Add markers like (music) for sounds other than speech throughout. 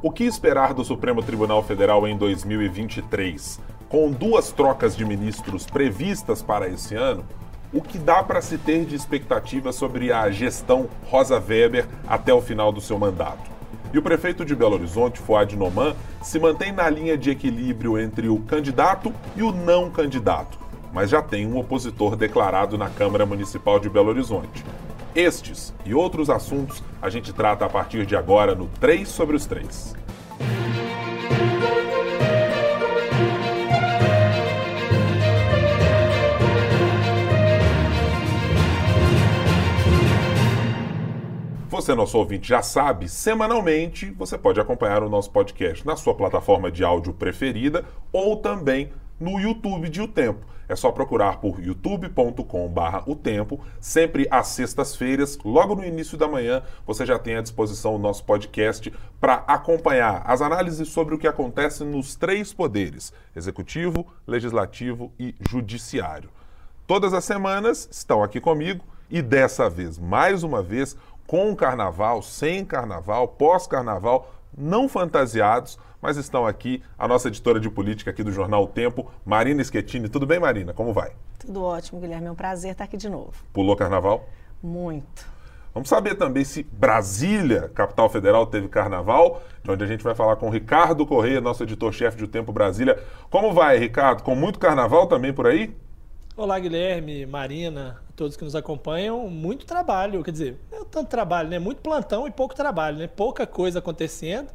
O que esperar do Supremo Tribunal Federal em 2023? Com duas trocas de ministros previstas para esse ano, o que dá para se ter de expectativa sobre a gestão Rosa Weber até o final do seu mandato? E o prefeito de Belo Horizonte, Fuad Noman, se mantém na linha de equilíbrio entre o candidato e o não candidato, mas já tem um opositor declarado na Câmara Municipal de Belo Horizonte. Estes e outros assuntos a gente trata a partir de agora no 3 sobre os 3. Você, nosso ouvinte, já sabe, semanalmente você pode acompanhar o nosso podcast na sua plataforma de áudio preferida ou também no YouTube de O Tempo. É só procurar por youtube.com/barra o tempo. Sempre às sextas-feiras, logo no início da manhã, você já tem à disposição o nosso podcast para acompanhar as análises sobre o que acontece nos três poderes: executivo, legislativo e judiciário. Todas as semanas estão aqui comigo e dessa vez, mais uma vez, com carnaval, sem carnaval, pós-carnaval, não fantasiados mas estão aqui a nossa editora de política aqui do Jornal o Tempo, Marina Schettini. Tudo bem, Marina? Como vai? Tudo ótimo, Guilherme. É um prazer estar aqui de novo. Pulou carnaval? Muito. Vamos saber também se Brasília, capital federal, teve carnaval, de onde a gente vai falar com Ricardo Correia, nosso editor-chefe de O Tempo Brasília. Como vai, Ricardo? Com muito carnaval também por aí? Olá, Guilherme, Marina, todos que nos acompanham. Muito trabalho, quer dizer, não é tanto trabalho, né? Muito plantão e pouco trabalho, né? Pouca coisa acontecendo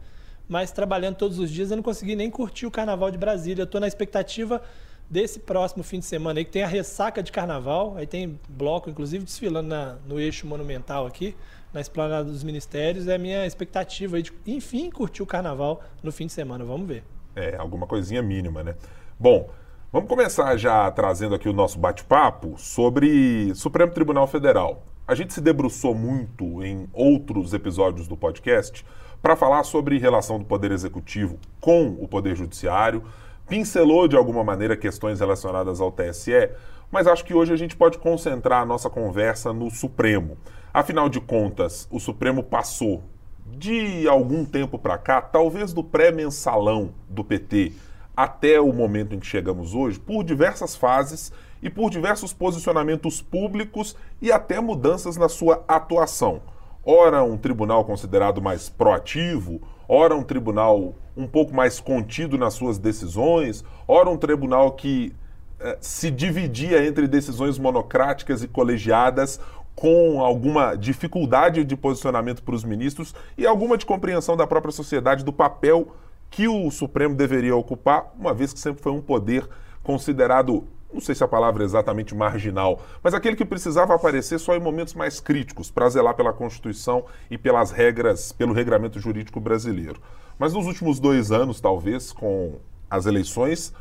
mas trabalhando todos os dias eu não consegui nem curtir o carnaval de Brasília. Eu estou na expectativa desse próximo fim de semana aí, que tem a ressaca de carnaval, aí tem bloco, inclusive, desfilando na, no eixo monumental aqui, na esplanada dos ministérios. É a minha expectativa aí de, enfim, curtir o carnaval no fim de semana. Vamos ver. É, alguma coisinha mínima, né? Bom, vamos começar já trazendo aqui o nosso bate-papo sobre Supremo Tribunal Federal. A gente se debruçou muito em outros episódios do podcast para falar sobre relação do Poder Executivo com o Poder Judiciário, pincelou de alguma maneira questões relacionadas ao TSE, mas acho que hoje a gente pode concentrar a nossa conversa no Supremo. Afinal de contas, o Supremo passou de algum tempo para cá, talvez do pré-mensalão do PT até o momento em que chegamos hoje, por diversas fases e por diversos posicionamentos públicos e até mudanças na sua atuação ora um tribunal considerado mais proativo, ora um tribunal um pouco mais contido nas suas decisões, ora um tribunal que eh, se dividia entre decisões monocráticas e colegiadas com alguma dificuldade de posicionamento para os ministros e alguma de compreensão da própria sociedade do papel que o Supremo deveria ocupar, uma vez que sempre foi um poder considerado não sei se a palavra é exatamente marginal, mas aquele que precisava aparecer só em momentos mais críticos, para zelar pela Constituição e pelas regras, pelo regramento jurídico brasileiro. Mas nos últimos dois anos, talvez, com as eleições,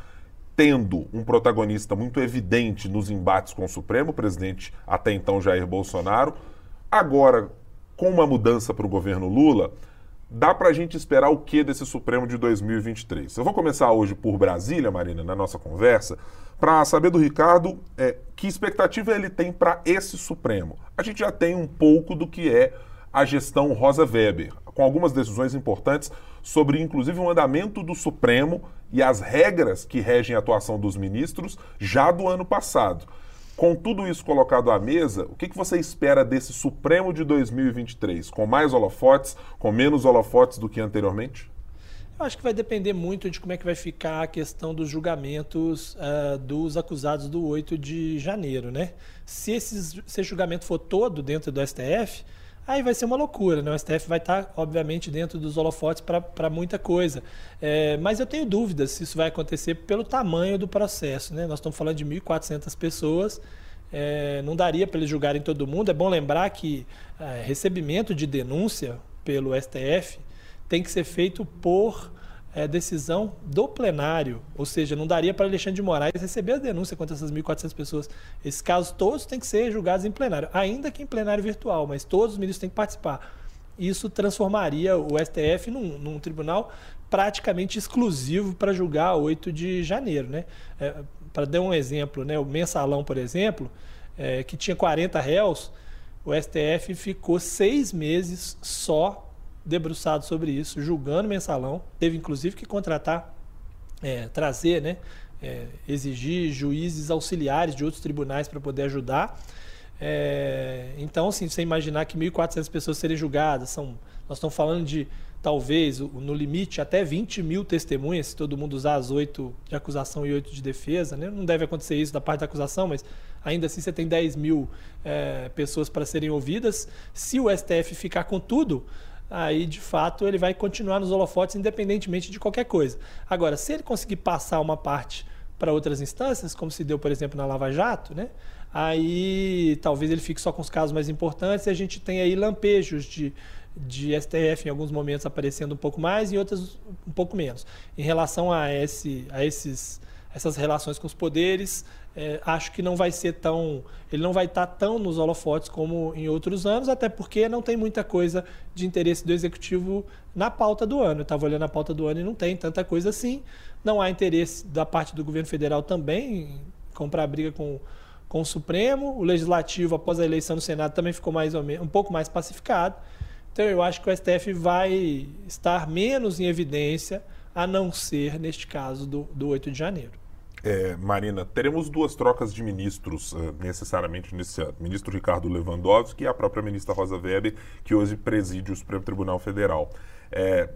tendo um protagonista muito evidente nos embates com o Supremo, o presidente até então Jair Bolsonaro, agora com uma mudança para o governo Lula, dá para a gente esperar o que desse Supremo de 2023? Eu vou começar hoje por Brasília, Marina, na nossa conversa, para saber do Ricardo é, que expectativa ele tem para esse Supremo. A gente já tem um pouco do que é a gestão Rosa Weber, com algumas decisões importantes sobre, inclusive, o andamento do Supremo e as regras que regem a atuação dos ministros já do ano passado. Com tudo isso colocado à mesa, o que, que você espera desse Supremo de 2023? Com mais holofotes, com menos holofotes do que anteriormente? Eu acho que vai depender muito de como é que vai ficar a questão dos julgamentos uh, dos acusados do 8 de janeiro, né? Se se esse julgamento for todo dentro do STF, aí vai ser uma loucura, né? O STF vai estar, obviamente, dentro dos holofotes para muita coisa. É, mas eu tenho dúvidas se isso vai acontecer pelo tamanho do processo, né? Nós estamos falando de 1.400 pessoas, é, não daria para eles julgarem todo mundo. É bom lembrar que é, recebimento de denúncia pelo STF tem que ser feito por é, decisão do plenário. Ou seja, não daria para Alexandre de Moraes receber a denúncia contra essas 1.400 pessoas. Esses casos todos têm que ser julgados em plenário, ainda que em plenário virtual, mas todos os ministros têm que participar. Isso transformaria o STF num, num tribunal praticamente exclusivo para julgar 8 de janeiro. Né? É, para dar um exemplo, né, o mensalão, por exemplo, é, que tinha 40 réus, o STF ficou seis meses só debruçado sobre isso, julgando mensalão. Teve inclusive que contratar, é, trazer, né, é, exigir juízes auxiliares de outros tribunais para poder ajudar. É, então, assim, você imaginar que 1.400 pessoas serem julgadas, são, nós estamos falando de talvez, no limite, até 20 mil testemunhas, se todo mundo usar as oito de acusação e oito de defesa. Né? Não deve acontecer isso da parte da acusação, mas ainda assim você tem 10 mil é, pessoas para serem ouvidas. Se o STF ficar com tudo, aí de fato ele vai continuar nos holofotes independentemente de qualquer coisa. Agora, se ele conseguir passar uma parte para outras instâncias, como se deu, por exemplo, na Lava Jato, né? aí talvez ele fique só com os casos mais importantes e a gente tem aí lampejos de de STF em alguns momentos aparecendo um pouco mais e outros um pouco menos. Em relação a, esse, a esses, essas relações com os poderes, é, acho que não vai ser tão. Ele não vai estar tão nos holofotes como em outros anos, até porque não tem muita coisa de interesse do executivo na pauta do ano. Eu estava olhando a pauta do ano e não tem tanta coisa assim. Não há interesse da parte do governo federal também em comprar briga com, com o Supremo. O Legislativo, após a eleição no Senado, também ficou mais ou menos, um pouco mais pacificado. Então eu acho que o STF vai estar menos em evidência, a não ser neste caso do, do 8 de janeiro. É, Marina, teremos duas trocas de ministros uh, necessariamente ano. O ministro Ricardo Lewandowski e a própria ministra Rosa Weber, que hoje preside o Supremo Tribunal Federal. É,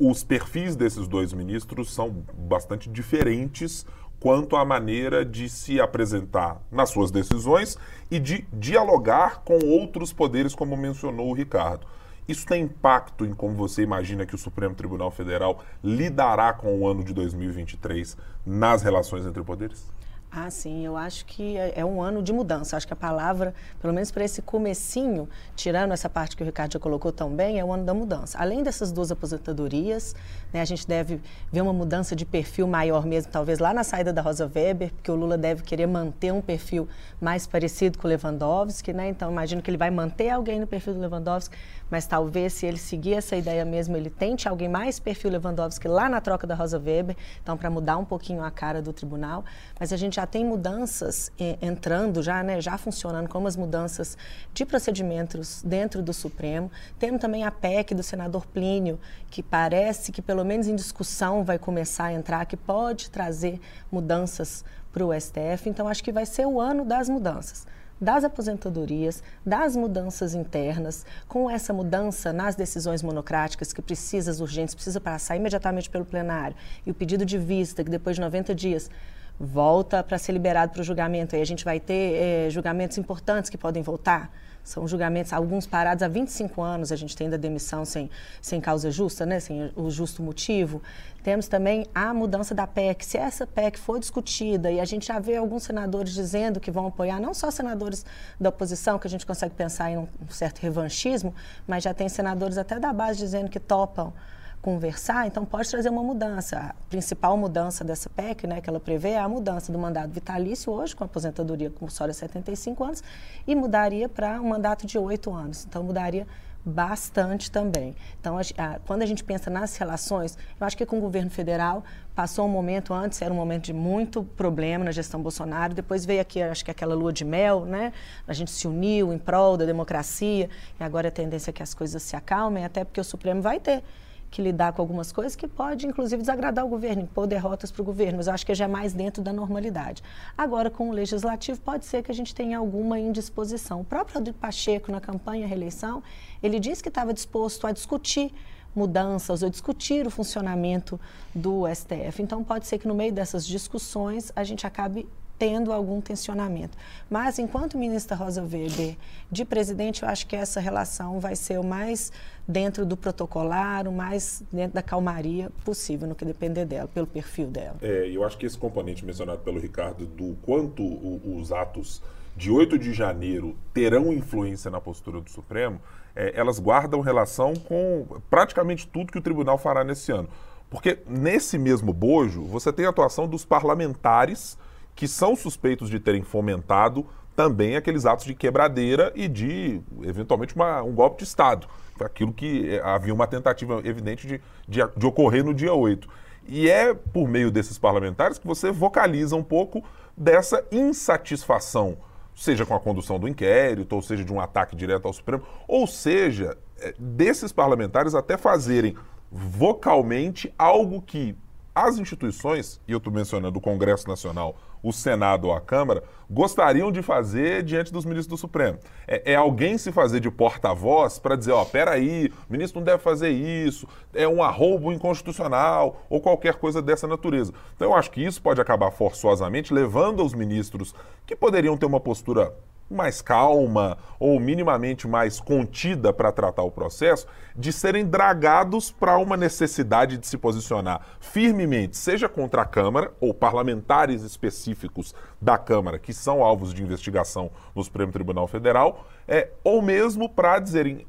os perfis desses dois ministros são bastante diferentes quanto à maneira de se apresentar nas suas decisões e de dialogar com outros poderes, como mencionou o Ricardo. Isso tem impacto em como você imagina que o Supremo Tribunal Federal lidará com o ano de 2023 nas relações entre poderes? Ah, sim, eu acho que é, é um ano de mudança. Acho que a palavra, pelo menos para esse comecinho, tirando essa parte que o Ricardo já colocou tão bem, é o ano da mudança. Além dessas duas aposentadorias, né, a gente deve ver uma mudança de perfil maior mesmo, talvez lá na saída da Rosa Weber, porque o Lula deve querer manter um perfil mais parecido com o Lewandowski, né? Então, imagino que ele vai manter alguém no perfil do Lewandowski, mas talvez se ele seguir essa ideia mesmo, ele tente alguém mais perfil Lewandowski lá na troca da Rosa Weber, então para mudar um pouquinho a cara do tribunal, mas a gente já tem mudanças eh, entrando, já, né, já funcionando, como as mudanças de procedimentos dentro do Supremo. Temos também a PEC do senador Plínio, que parece que, pelo menos em discussão, vai começar a entrar, que pode trazer mudanças para o STF. Então, acho que vai ser o ano das mudanças das aposentadorias, das mudanças internas, com essa mudança nas decisões monocráticas que precisas urgentes, precisa passar imediatamente pelo plenário, e o pedido de vista, que depois de 90 dias volta para ser liberado para o julgamento. Aí a gente vai ter é, julgamentos importantes que podem voltar. São julgamentos, alguns parados há 25 anos, a gente tem da demissão sem, sem causa justa, né? sem o justo motivo. Temos também a mudança da PEC. Se essa PEC for discutida, e a gente já vê alguns senadores dizendo que vão apoiar, não só senadores da oposição, que a gente consegue pensar em um certo revanchismo, mas já tem senadores até da base dizendo que topam conversar, então pode trazer uma mudança. A principal mudança dessa PEC, né, que ela prevê, é a mudança do mandato vitalício hoje, com aposentadoria compulsória 75 anos, e mudaria para um mandato de 8 anos. Então mudaria bastante também. Então, a, a, quando a gente pensa nas relações, eu acho que com o governo federal passou um momento antes, era um momento de muito problema na gestão Bolsonaro, depois veio aqui, acho que aquela lua de mel, né? A gente se uniu em prol da democracia, e agora a tendência é que as coisas se acalmem, até porque o Supremo vai ter que lidar com algumas coisas que pode, inclusive, desagradar o governo, impor derrotas para o governo, mas eu acho que já é mais dentro da normalidade. Agora, com o legislativo, pode ser que a gente tenha alguma indisposição. O próprio Rodrigo Pacheco, na campanha à reeleição, ele disse que estava disposto a discutir mudanças ou discutir o funcionamento do STF. Então, pode ser que no meio dessas discussões a gente acabe tendo algum tensionamento. Mas, enquanto ministra Rosa Weber de presidente, eu acho que essa relação vai ser o mais dentro do protocolar, o mais dentro da calmaria possível, no que depender dela, pelo perfil dela. É, eu acho que esse componente mencionado pelo Ricardo, do quanto o, os atos de 8 de janeiro terão influência na postura do Supremo, é, elas guardam relação com praticamente tudo que o tribunal fará nesse ano. Porque nesse mesmo bojo, você tem a atuação dos parlamentares que são suspeitos de terem fomentado também aqueles atos de quebradeira e de, eventualmente, uma, um golpe de Estado. Aquilo que eh, havia uma tentativa evidente de, de, de ocorrer no dia 8. E é por meio desses parlamentares que você vocaliza um pouco dessa insatisfação, seja com a condução do inquérito, ou seja de um ataque direto ao Supremo, ou seja, é, desses parlamentares até fazerem vocalmente algo que as instituições, e eu estou mencionando o Congresso Nacional, o Senado ou a Câmara, gostariam de fazer diante dos ministros do Supremo. É, é alguém se fazer de porta-voz para dizer, ó, peraí, o ministro não deve fazer isso, é um arroubo inconstitucional ou qualquer coisa dessa natureza. Então eu acho que isso pode acabar forçosamente levando os ministros que poderiam ter uma postura mais calma ou minimamente mais contida para tratar o processo, de serem dragados para uma necessidade de se posicionar firmemente, seja contra a Câmara ou parlamentares específicos da Câmara que são alvos de investigação no Supremo Tribunal Federal, é, ou mesmo para dizerem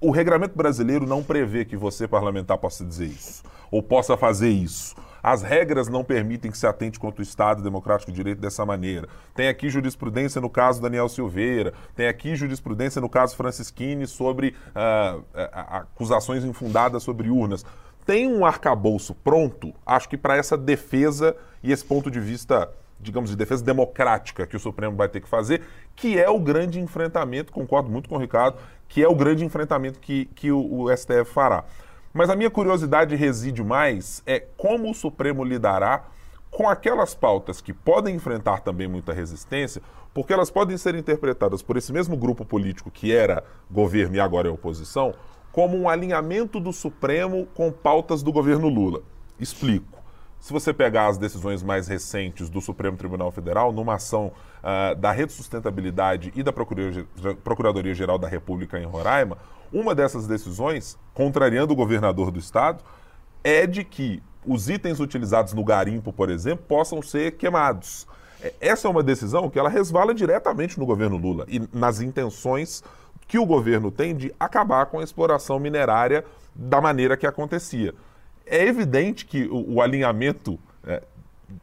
o regramento brasileiro não prevê que você, parlamentar, possa dizer isso, ou possa fazer isso. As regras não permitem que se atente contra o Estado Democrático de Direito dessa maneira. Tem aqui jurisprudência no caso Daniel Silveira, tem aqui jurisprudência no caso Francisquini sobre uh, acusações infundadas sobre urnas. Tem um arcabouço pronto, acho que para essa defesa e esse ponto de vista digamos, de defesa democrática que o Supremo vai ter que fazer, que é o grande enfrentamento, concordo muito com o Ricardo, que é o grande enfrentamento que, que o, o STF fará. Mas a minha curiosidade reside mais é como o Supremo lidará com aquelas pautas que podem enfrentar também muita resistência, porque elas podem ser interpretadas por esse mesmo grupo político que era governo e agora é oposição, como um alinhamento do Supremo com pautas do governo Lula. Explico. Se você pegar as decisões mais recentes do Supremo Tribunal Federal, numa ação uh, da Rede Sustentabilidade e da Procuradoria-Geral da República em Roraima, uma dessas decisões, contrariando o governador do estado, é de que os itens utilizados no garimpo, por exemplo, possam ser queimados. É, essa é uma decisão que ela resvala diretamente no governo Lula e nas intenções que o governo tem de acabar com a exploração minerária da maneira que acontecia é evidente que o, o alinhamento é,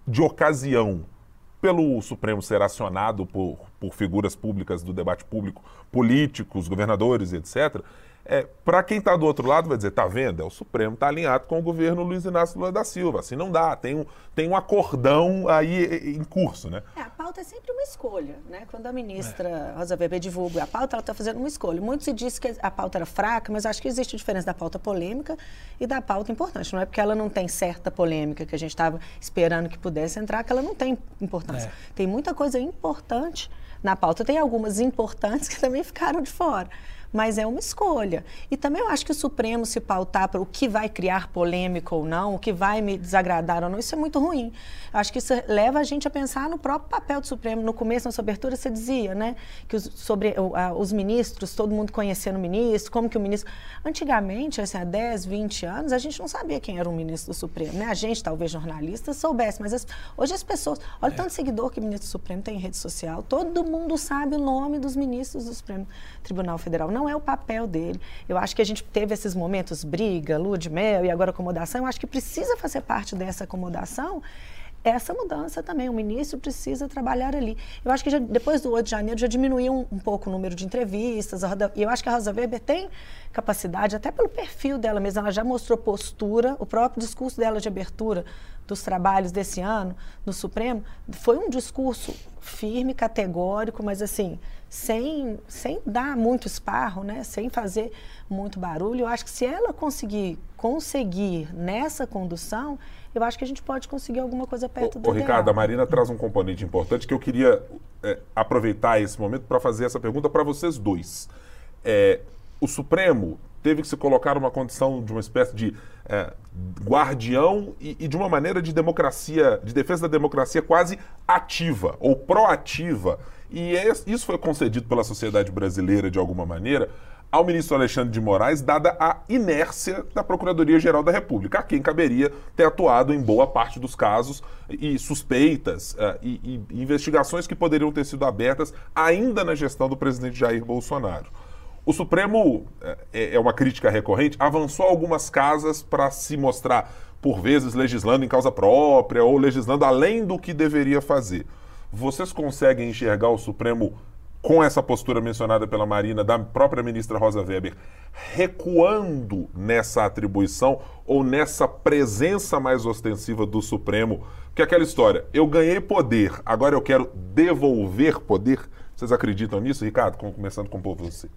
de ocasião pelo Supremo ser acionado por, por figuras públicas do debate público, políticos, governadores, etc., é, para quem está do outro lado vai dizer, tá vendo? É o Supremo está alinhado com o governo Luiz Inácio Lula da Silva. Assim não dá, tem um, tem um acordão aí em curso, né? É, a pauta é sempre uma escolha, né? Quando a ministra é. Rosa Weber divulga a pauta, ela está fazendo uma escolha. Muito se diz que a pauta era fraca, mas acho que existe diferença da pauta polêmica e da pauta importante. Não é porque ela não tem certa polêmica que a gente estava esperando que pudesse entrar, que ela não tem importância. É. Tem muita coisa importante na pauta. Tem algumas importantes (laughs) que também ficaram de fora mas é uma escolha. E também eu acho que o Supremo se pautar para o que vai criar polêmica ou não, o que vai me desagradar ou não, isso é muito ruim. Eu acho que isso leva a gente a pensar no próprio papel do Supremo. No começo, na sua abertura, você dizia, né, que os, sobre os ministros, todo mundo conhecendo o ministro, como que o ministro... Antigamente, assim, há 10, 20 anos, a gente não sabia quem era o ministro do Supremo, né? A gente, talvez jornalistas, soubesse, mas as, hoje as pessoas... Olha é. tanto seguidor que o ministro do Supremo tem em rede social. Todo mundo sabe o nome dos ministros do Supremo Tribunal Federal não é o papel dele. Eu acho que a gente teve esses momentos, briga, lua de mel e agora acomodação. Eu acho que precisa fazer parte dessa acomodação essa mudança também. O ministro precisa trabalhar ali. Eu acho que já, depois do 8 de janeiro já diminuiu um, um pouco o número de entrevistas. E eu acho que a Rosa Weber tem capacidade, até pelo perfil dela mesma, ela já mostrou postura, o próprio discurso dela de abertura dos trabalhos desse ano no Supremo foi um discurso firme, categórico, mas assim, sem, sem dar muito esparro, né? sem fazer muito barulho. Eu acho que se ela conseguir conseguir nessa condução, eu acho que a gente pode conseguir alguma coisa perto ô, do ô, Ricardo, a Marina traz um componente importante que eu queria é, aproveitar esse momento para fazer essa pergunta para vocês dois. É, o Supremo teve que se colocar numa condição de uma espécie de é, guardião e, e, de uma maneira de democracia, de defesa da democracia quase ativa ou proativa. E isso foi concedido pela sociedade brasileira de alguma maneira ao ministro Alexandre de Moraes, dada a inércia da Procuradoria-Geral da República, a quem caberia ter atuado em boa parte dos casos e suspeitas uh, e, e investigações que poderiam ter sido abertas ainda na gestão do presidente Jair Bolsonaro. O Supremo, é, é uma crítica recorrente, avançou algumas casas para se mostrar, por vezes, legislando em causa própria ou legislando além do que deveria fazer. Vocês conseguem enxergar o Supremo com essa postura mencionada pela Marina, da própria ministra Rosa Weber, recuando nessa atribuição ou nessa presença mais ostensiva do Supremo? Que é aquela história, eu ganhei poder, agora eu quero devolver poder. Vocês acreditam nisso, Ricardo? Começando com o você.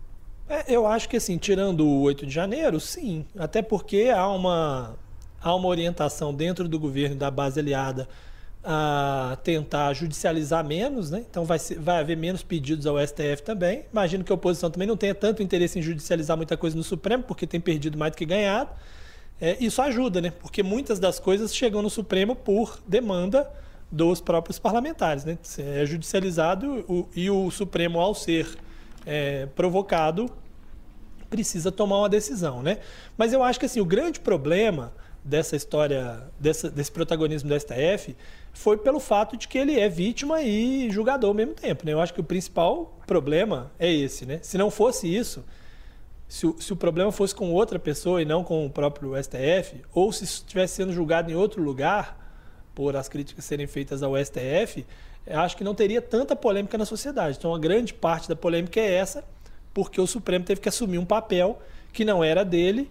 É, eu acho que assim, tirando o 8 de janeiro, sim. Até porque há uma, há uma orientação dentro do governo da base aliada a tentar judicializar menos, né? Então vai, ser, vai haver menos pedidos ao STF também. Imagino que a oposição também não tenha tanto interesse em judicializar muita coisa no Supremo, porque tem perdido mais do que ganhado. É, isso ajuda, né? Porque muitas das coisas chegam no Supremo por demanda dos próprios parlamentares, né? É judicializado o, e o Supremo, ao ser é, provocado, precisa tomar uma decisão, né? Mas eu acho que assim o grande problema dessa história, dessa, desse protagonismo do STF, foi pelo fato de que ele é vítima e julgador ao mesmo tempo. Né? Eu acho que o principal problema é esse. Né? Se não fosse isso, se o, se o problema fosse com outra pessoa e não com o próprio STF, ou se estivesse sendo julgado em outro lugar, por as críticas serem feitas ao STF, acho que não teria tanta polêmica na sociedade. Então, a grande parte da polêmica é essa, porque o Supremo teve que assumir um papel que não era dele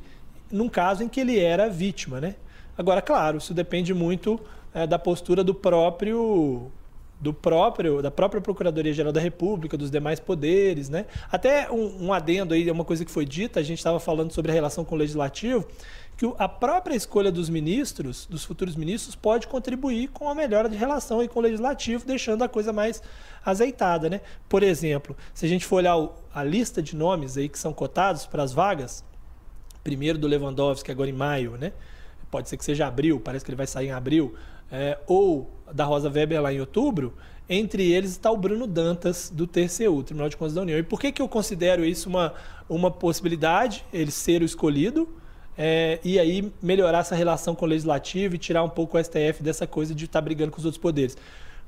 num caso em que ele era vítima, né? Agora, claro, isso depende muito é, da postura do próprio do próprio da própria Procuradoria Geral da República, dos demais poderes, né? Até um, um adendo aí, é uma coisa que foi dita, a gente estava falando sobre a relação com o legislativo, que a própria escolha dos ministros, dos futuros ministros, pode contribuir com a melhora de relação aí com o legislativo, deixando a coisa mais azeitada, né? Por exemplo, se a gente for olhar a lista de nomes aí que são cotados para as vagas, primeiro do Lewandowski, agora em maio, né? Pode ser que seja abril, parece que ele vai sair em abril, é, ou da Rosa Weber lá em outubro. Entre eles está o Bruno Dantas, do TCU, Tribunal de Contas da União. E por que, que eu considero isso uma, uma possibilidade, ele ser o escolhido, é, e aí melhorar essa relação com o Legislativo e tirar um pouco o STF dessa coisa de estar tá brigando com os outros poderes?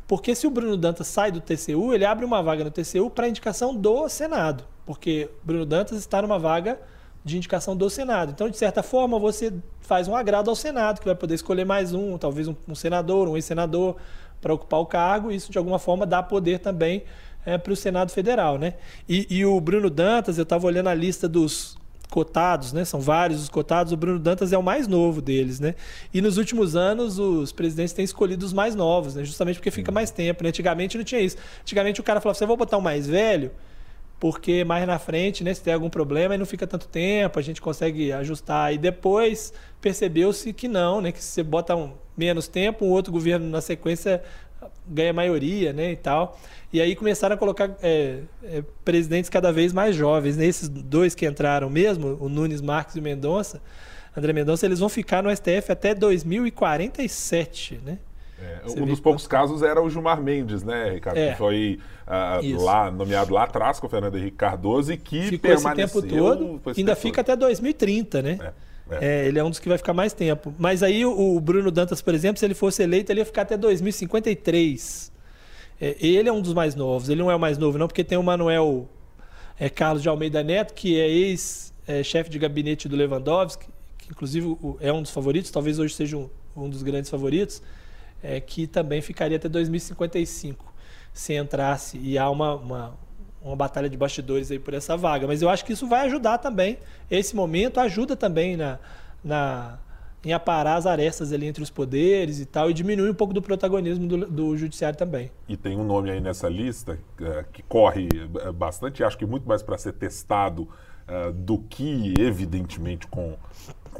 Porque se o Bruno Dantas sai do TCU, ele abre uma vaga no TCU para indicação do Senado. Porque Bruno Dantas está numa vaga de indicação do Senado. Então, de certa forma, você faz um agrado ao Senado, que vai poder escolher mais um, talvez um, um senador, um ex-senador, para ocupar o cargo. Isso, de alguma forma, dá poder também é, para o Senado Federal. Né? E, e o Bruno Dantas, eu estava olhando a lista dos cotados, né? São vários os cotados. O Bruno Dantas é o mais novo deles, né? E nos últimos anos os presidentes têm escolhido os mais novos, né? Justamente porque fica mais tempo. Né? Antigamente não tinha isso. Antigamente o cara falava: "Você vai botar o mais velho?" Porque mais na frente, né, se tem algum problema, aí não fica tanto tempo, a gente consegue ajustar. E depois percebeu-se que não, né, que se você bota um, menos tempo, um outro governo na sequência ganha maioria, né, e tal. E aí começaram a colocar é, é, presidentes cada vez mais jovens. Né? Esses dois que entraram mesmo, o Nunes Marques e o Mendonça, André Mendonça, eles vão ficar no STF até 2047, né? É, um dos poucos casos era o Gilmar Mendes, né, Ricardo? É, que foi uh, lá, nomeado lá atrás com o Fernando Henrique Cardoso e que Ficou permaneceu... esse tempo todo, esse ainda tempo fica todo. até 2030, né? É, é. é, ele é um dos que vai ficar mais tempo. Mas aí o, o, Bruno Dantas, por exemplo, se ele fosse eleito, ele ia ficar até 2053. É, ele é um dos mais novos. Ele não é o mais novo, não, porque tem o Manuel é, Carlos de Almeida Neto, que é ex-chefe de gabinete do Lewandowski, que inclusive é um dos favoritos, talvez hoje seja um, um dos grandes favoritos é, que também ficaria até 2055 se entrasse. E há uma, uma, uma batalha de bastidores aí por essa vaga. Mas eu acho que isso vai ajudar também. Esse momento ajuda também na, na, em aparar as arestas ali entre os poderes e tal, e diminui um pouco do protagonismo do, do judiciário também. E tem um nome aí nessa lista uh, que corre é, bastante, acho que muito mais para ser testado uh, do que, evidentemente, com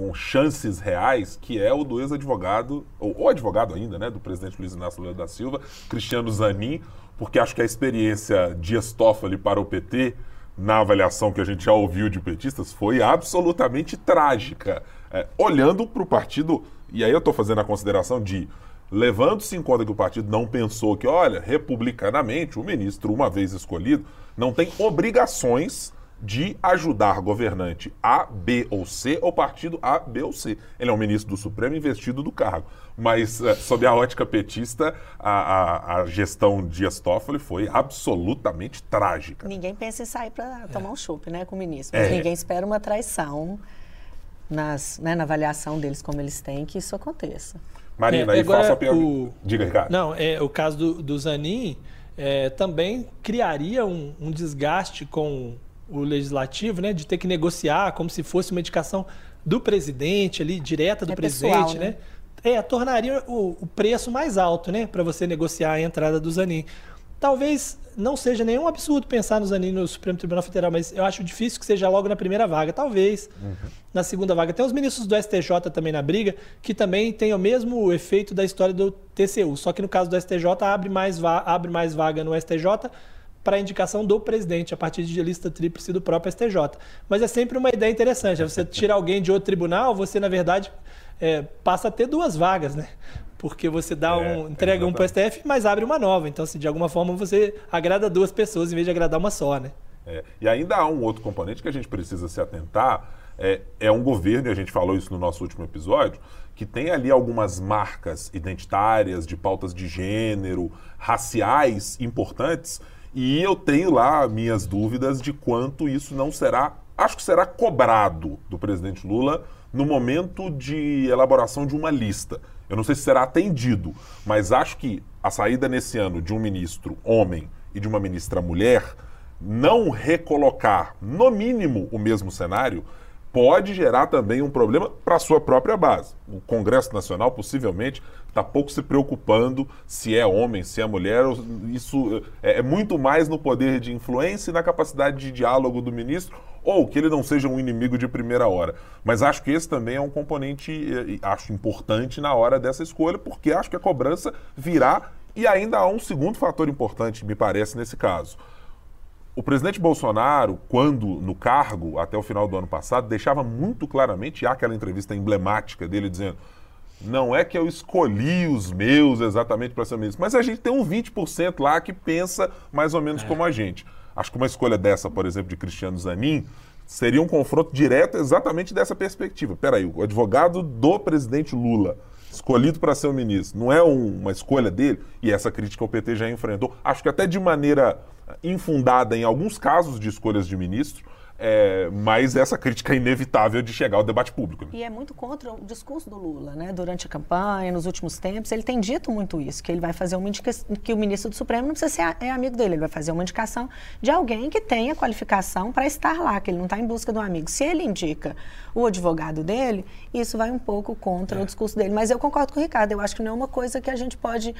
com chances reais, que é o do ex-advogado, ou, ou, advogado ainda, né, do presidente Luiz Inácio Lula da Silva, Cristiano Zanin, porque acho que a experiência Dias Toffoli para o PT, na avaliação que a gente já ouviu de petistas, foi absolutamente trágica. É, olhando para o partido, e aí eu estou fazendo a consideração de levando-se em conta que o partido não pensou que, olha, republicanamente, o ministro, uma vez escolhido, não tem obrigações de ajudar governante A, B ou C ou partido A, B ou C. Ele é um ministro do Supremo investido do cargo. Mas, é, sob a ótica petista, a, a, a, gestão Dias Toffoli foi absolutamente trágica. Ninguém pensa em sair para tomar um chope né, com o ministro. É. ninguém espera uma traição nas, né, na avaliação deles, como eles têm, que isso aconteça. Marina, é, aí faça a pergunta. O... Diga, Ricardo. Não, é, o caso do, do Zanin é, também criaria um, um desgaste com o legislativo, né, de ter que negociar como se fosse uma indicação do presidente ali, direta do é presidente, pessoal, né? né? É, tornaria o, o, preço mais alto, né, para você negociar a entrada do Zanin. Talvez não seja nenhum absurdo pensar nos aninhos no Supremo Tribunal Federal, mas eu acho difícil que seja logo na primeira vaga. Talvez uhum. na segunda vaga. Tem os ministros do STJ também na briga, que também tem o mesmo efeito da história do TCU. Só que no caso do STJ, abre mais, abre mais vaga no STJ para indicação do presidente, a partir de lista tríplice do próprio STJ. Mas é sempre uma ideia interessante. Você tira alguém de outro tribunal, você, na verdade, é, passa a ter duas vagas, né? Porque você dá é, um, entrega um para o STF, mas abre uma nova. Então, assim, de alguma forma, você agrada duas pessoas em vez de agradar uma só, né? É, e ainda há um outro componente que a gente precisa se atentar. É, é um governo, e a gente falou isso no nosso último episódio, que tem ali algumas marcas identitárias, de pautas de gênero, raciais importantes, e eu tenho lá minhas dúvidas de quanto isso não será, acho que será cobrado do presidente Lula no momento de elaboração de uma lista. Eu não sei se será atendido, mas acho que a saída nesse ano de um ministro homem e de uma ministra mulher não recolocar, no mínimo, o mesmo cenário pode gerar também um problema para a sua própria base. O Congresso Nacional possivelmente está pouco se preocupando se é homem, se é mulher. Isso é, é muito mais no poder de influência e na capacidade de diálogo do ministro, ou que ele não seja um inimigo de primeira hora. Mas acho que esse também é um componente, acho importante na hora dessa escolha, porque acho que a cobrança virá e ainda há um segundo fator importante, me parece, nesse caso o presidente Bolsonaro, quando no cargo, até o final do ano passado, deixava muito claramente, há aquela entrevista emblemática dele dizendo: não é que eu escolhi os meus exatamente para ser ministro, mas a gente tem um 20% lá que pensa mais ou menos é. como a gente. Acho que uma escolha dessa, por exemplo, de Cristiano Zanin, seria um confronto direto exatamente dessa perspectiva. Peraí, o advogado do presidente Lula, escolhido para ser o ministro, não é um, uma escolha dele? E essa crítica o PT já enfrentou. Acho que até de maneira infundada em alguns casos de escolhas de ministro, é, mas essa crítica é inevitável de chegar ao debate público. Né? E é muito contra o discurso do Lula, né? Durante a campanha, nos últimos tempos, ele tem dito muito isso, que ele vai fazer uma indicação, que o ministro do Supremo não precisa ser é amigo dele, ele vai fazer uma indicação de alguém que tenha qualificação para estar lá, que ele não está em busca de um amigo. Se ele indica o advogado dele, isso vai um pouco contra é. o discurso dele. Mas eu concordo com o Ricardo, eu acho que não é uma coisa que a gente pode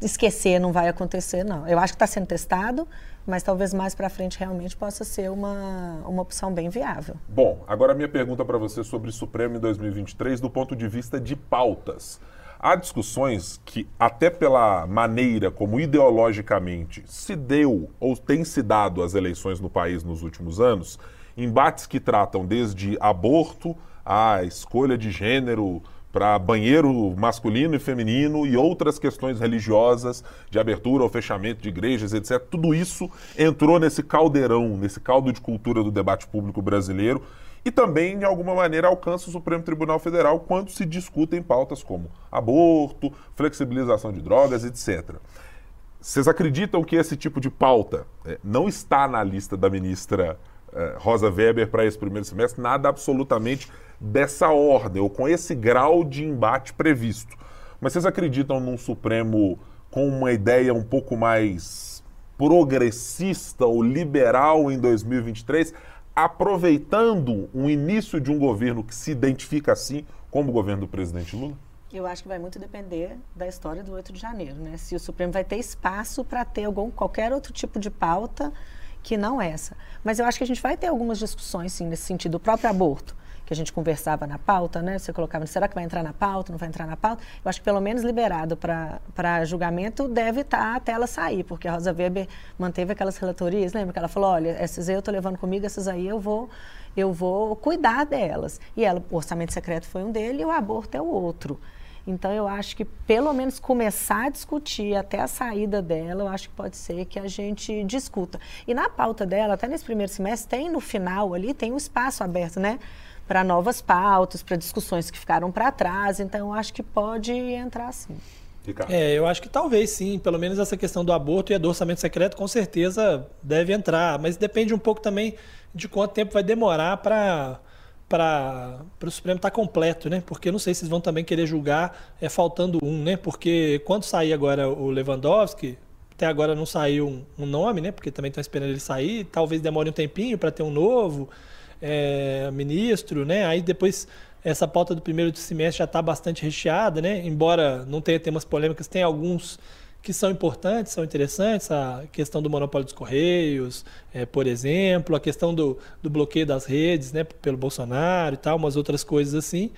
esquecer, não vai acontecer, não. Eu acho que está sendo testado, mas talvez mais para frente realmente possa ser uma, uma opção bem viável. Bom, agora a minha pergunta para você sobre Supremo em 2023 do ponto de vista de pautas. Há discussões que, até pela maneira como ideologicamente se deu ou tem se dado as eleições no país nos últimos anos, embates que tratam desde aborto a escolha de gênero, para banheiro masculino e feminino e outras questões religiosas de abertura ou fechamento de igrejas, etc. Tudo isso entrou nesse caldeirão, nesse caldo de cultura do debate público brasileiro e também, de alguma maneira, alcança o Supremo Tribunal Federal quando se discutem pautas como aborto, flexibilização de drogas, etc. Vocês acreditam que esse tipo de pauta é, não está na lista da ministra Rosa Weber para esse primeiro semestre? Nada absolutamente dessa ordem, ou com esse grau de embate previsto. Mas vocês acreditam num Supremo com uma ideia um pouco mais progressista ou liberal em 2023, aproveitando o início de um governo que se identifica assim como o governo do presidente Lula? Eu acho que vai muito depender da história do 8 de janeiro, né? Se o Supremo vai ter espaço para ter algum, qualquer outro tipo de pauta que não essa. Mas eu acho que a gente vai ter algumas discussões, sim, nesse sentido. O próprio aborto que a gente conversava na pauta, né? Você colocava, será que vai entrar na pauta, não vai entrar na pauta? Eu acho que pelo menos liberado para julgamento deve estar tá até ela sair, porque a Rosa Weber manteve aquelas relatorias, lembra que ela falou, olha, essas eu estou levando comigo, essas aí eu vou eu vou cuidar delas. E ela, o orçamento secreto foi um dele e o aborto é o outro. Então eu acho que pelo menos começar a discutir até a saída dela, eu acho que pode ser que a gente discuta. E na pauta dela, até nesse primeiro semestre, tem no final ali, tem um espaço aberto, né? para novas pautas, para discussões que ficaram para trás. Então, eu acho que pode entrar sim. É, eu acho que talvez sim, pelo menos essa questão do aborto e do orçamento secreto com certeza deve entrar, mas depende um pouco também de quanto tempo vai demorar para para o Supremo estar tá completo, né? Porque eu não sei se eles vão também querer julgar é, faltando um, né? Porque quando sair agora o Lewandowski, até agora não saiu um, um nome, né? Porque também estão esperando ele sair, talvez demore um tempinho para ter um novo é, ministro, né? Aí depois essa pauta do primeiro semestre já está bastante recheada, né? Embora não tenha temas polêmicos, tem alguns que são importantes, são interessantes, a questão do monopólio dos Correios, é, por exemplo, a questão do, do bloqueio das redes né, pelo Bolsonaro e tal, umas outras coisas assim.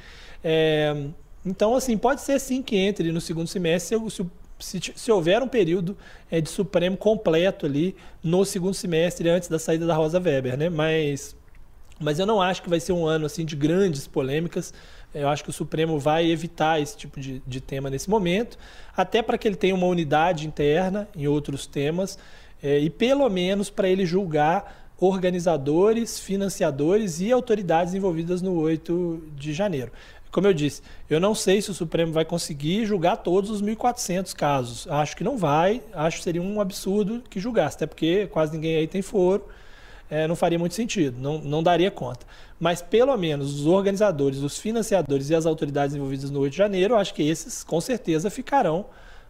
É, então, assim, pode ser sim que entre no segundo semestre se, se, se houver um período é, de Supremo completo ali no segundo semestre, antes da saída da Rosa Weber, né? Mas, mas eu não acho que vai ser um ano assim de grandes polêmicas. Eu acho que o Supremo vai evitar esse tipo de, de tema nesse momento, até para que ele tenha uma unidade interna em outros temas é, e pelo menos para ele julgar organizadores, financiadores e autoridades envolvidas no 8 de janeiro. Como eu disse, eu não sei se o Supremo vai conseguir julgar todos os 1.400 casos. Acho que não vai. Acho que seria um absurdo que julgasse, até porque quase ninguém aí tem foro. É, não faria muito sentido, não, não daria conta. Mas pelo menos os organizadores, os financiadores e as autoridades envolvidas no 8 de janeiro, acho que esses com certeza ficarão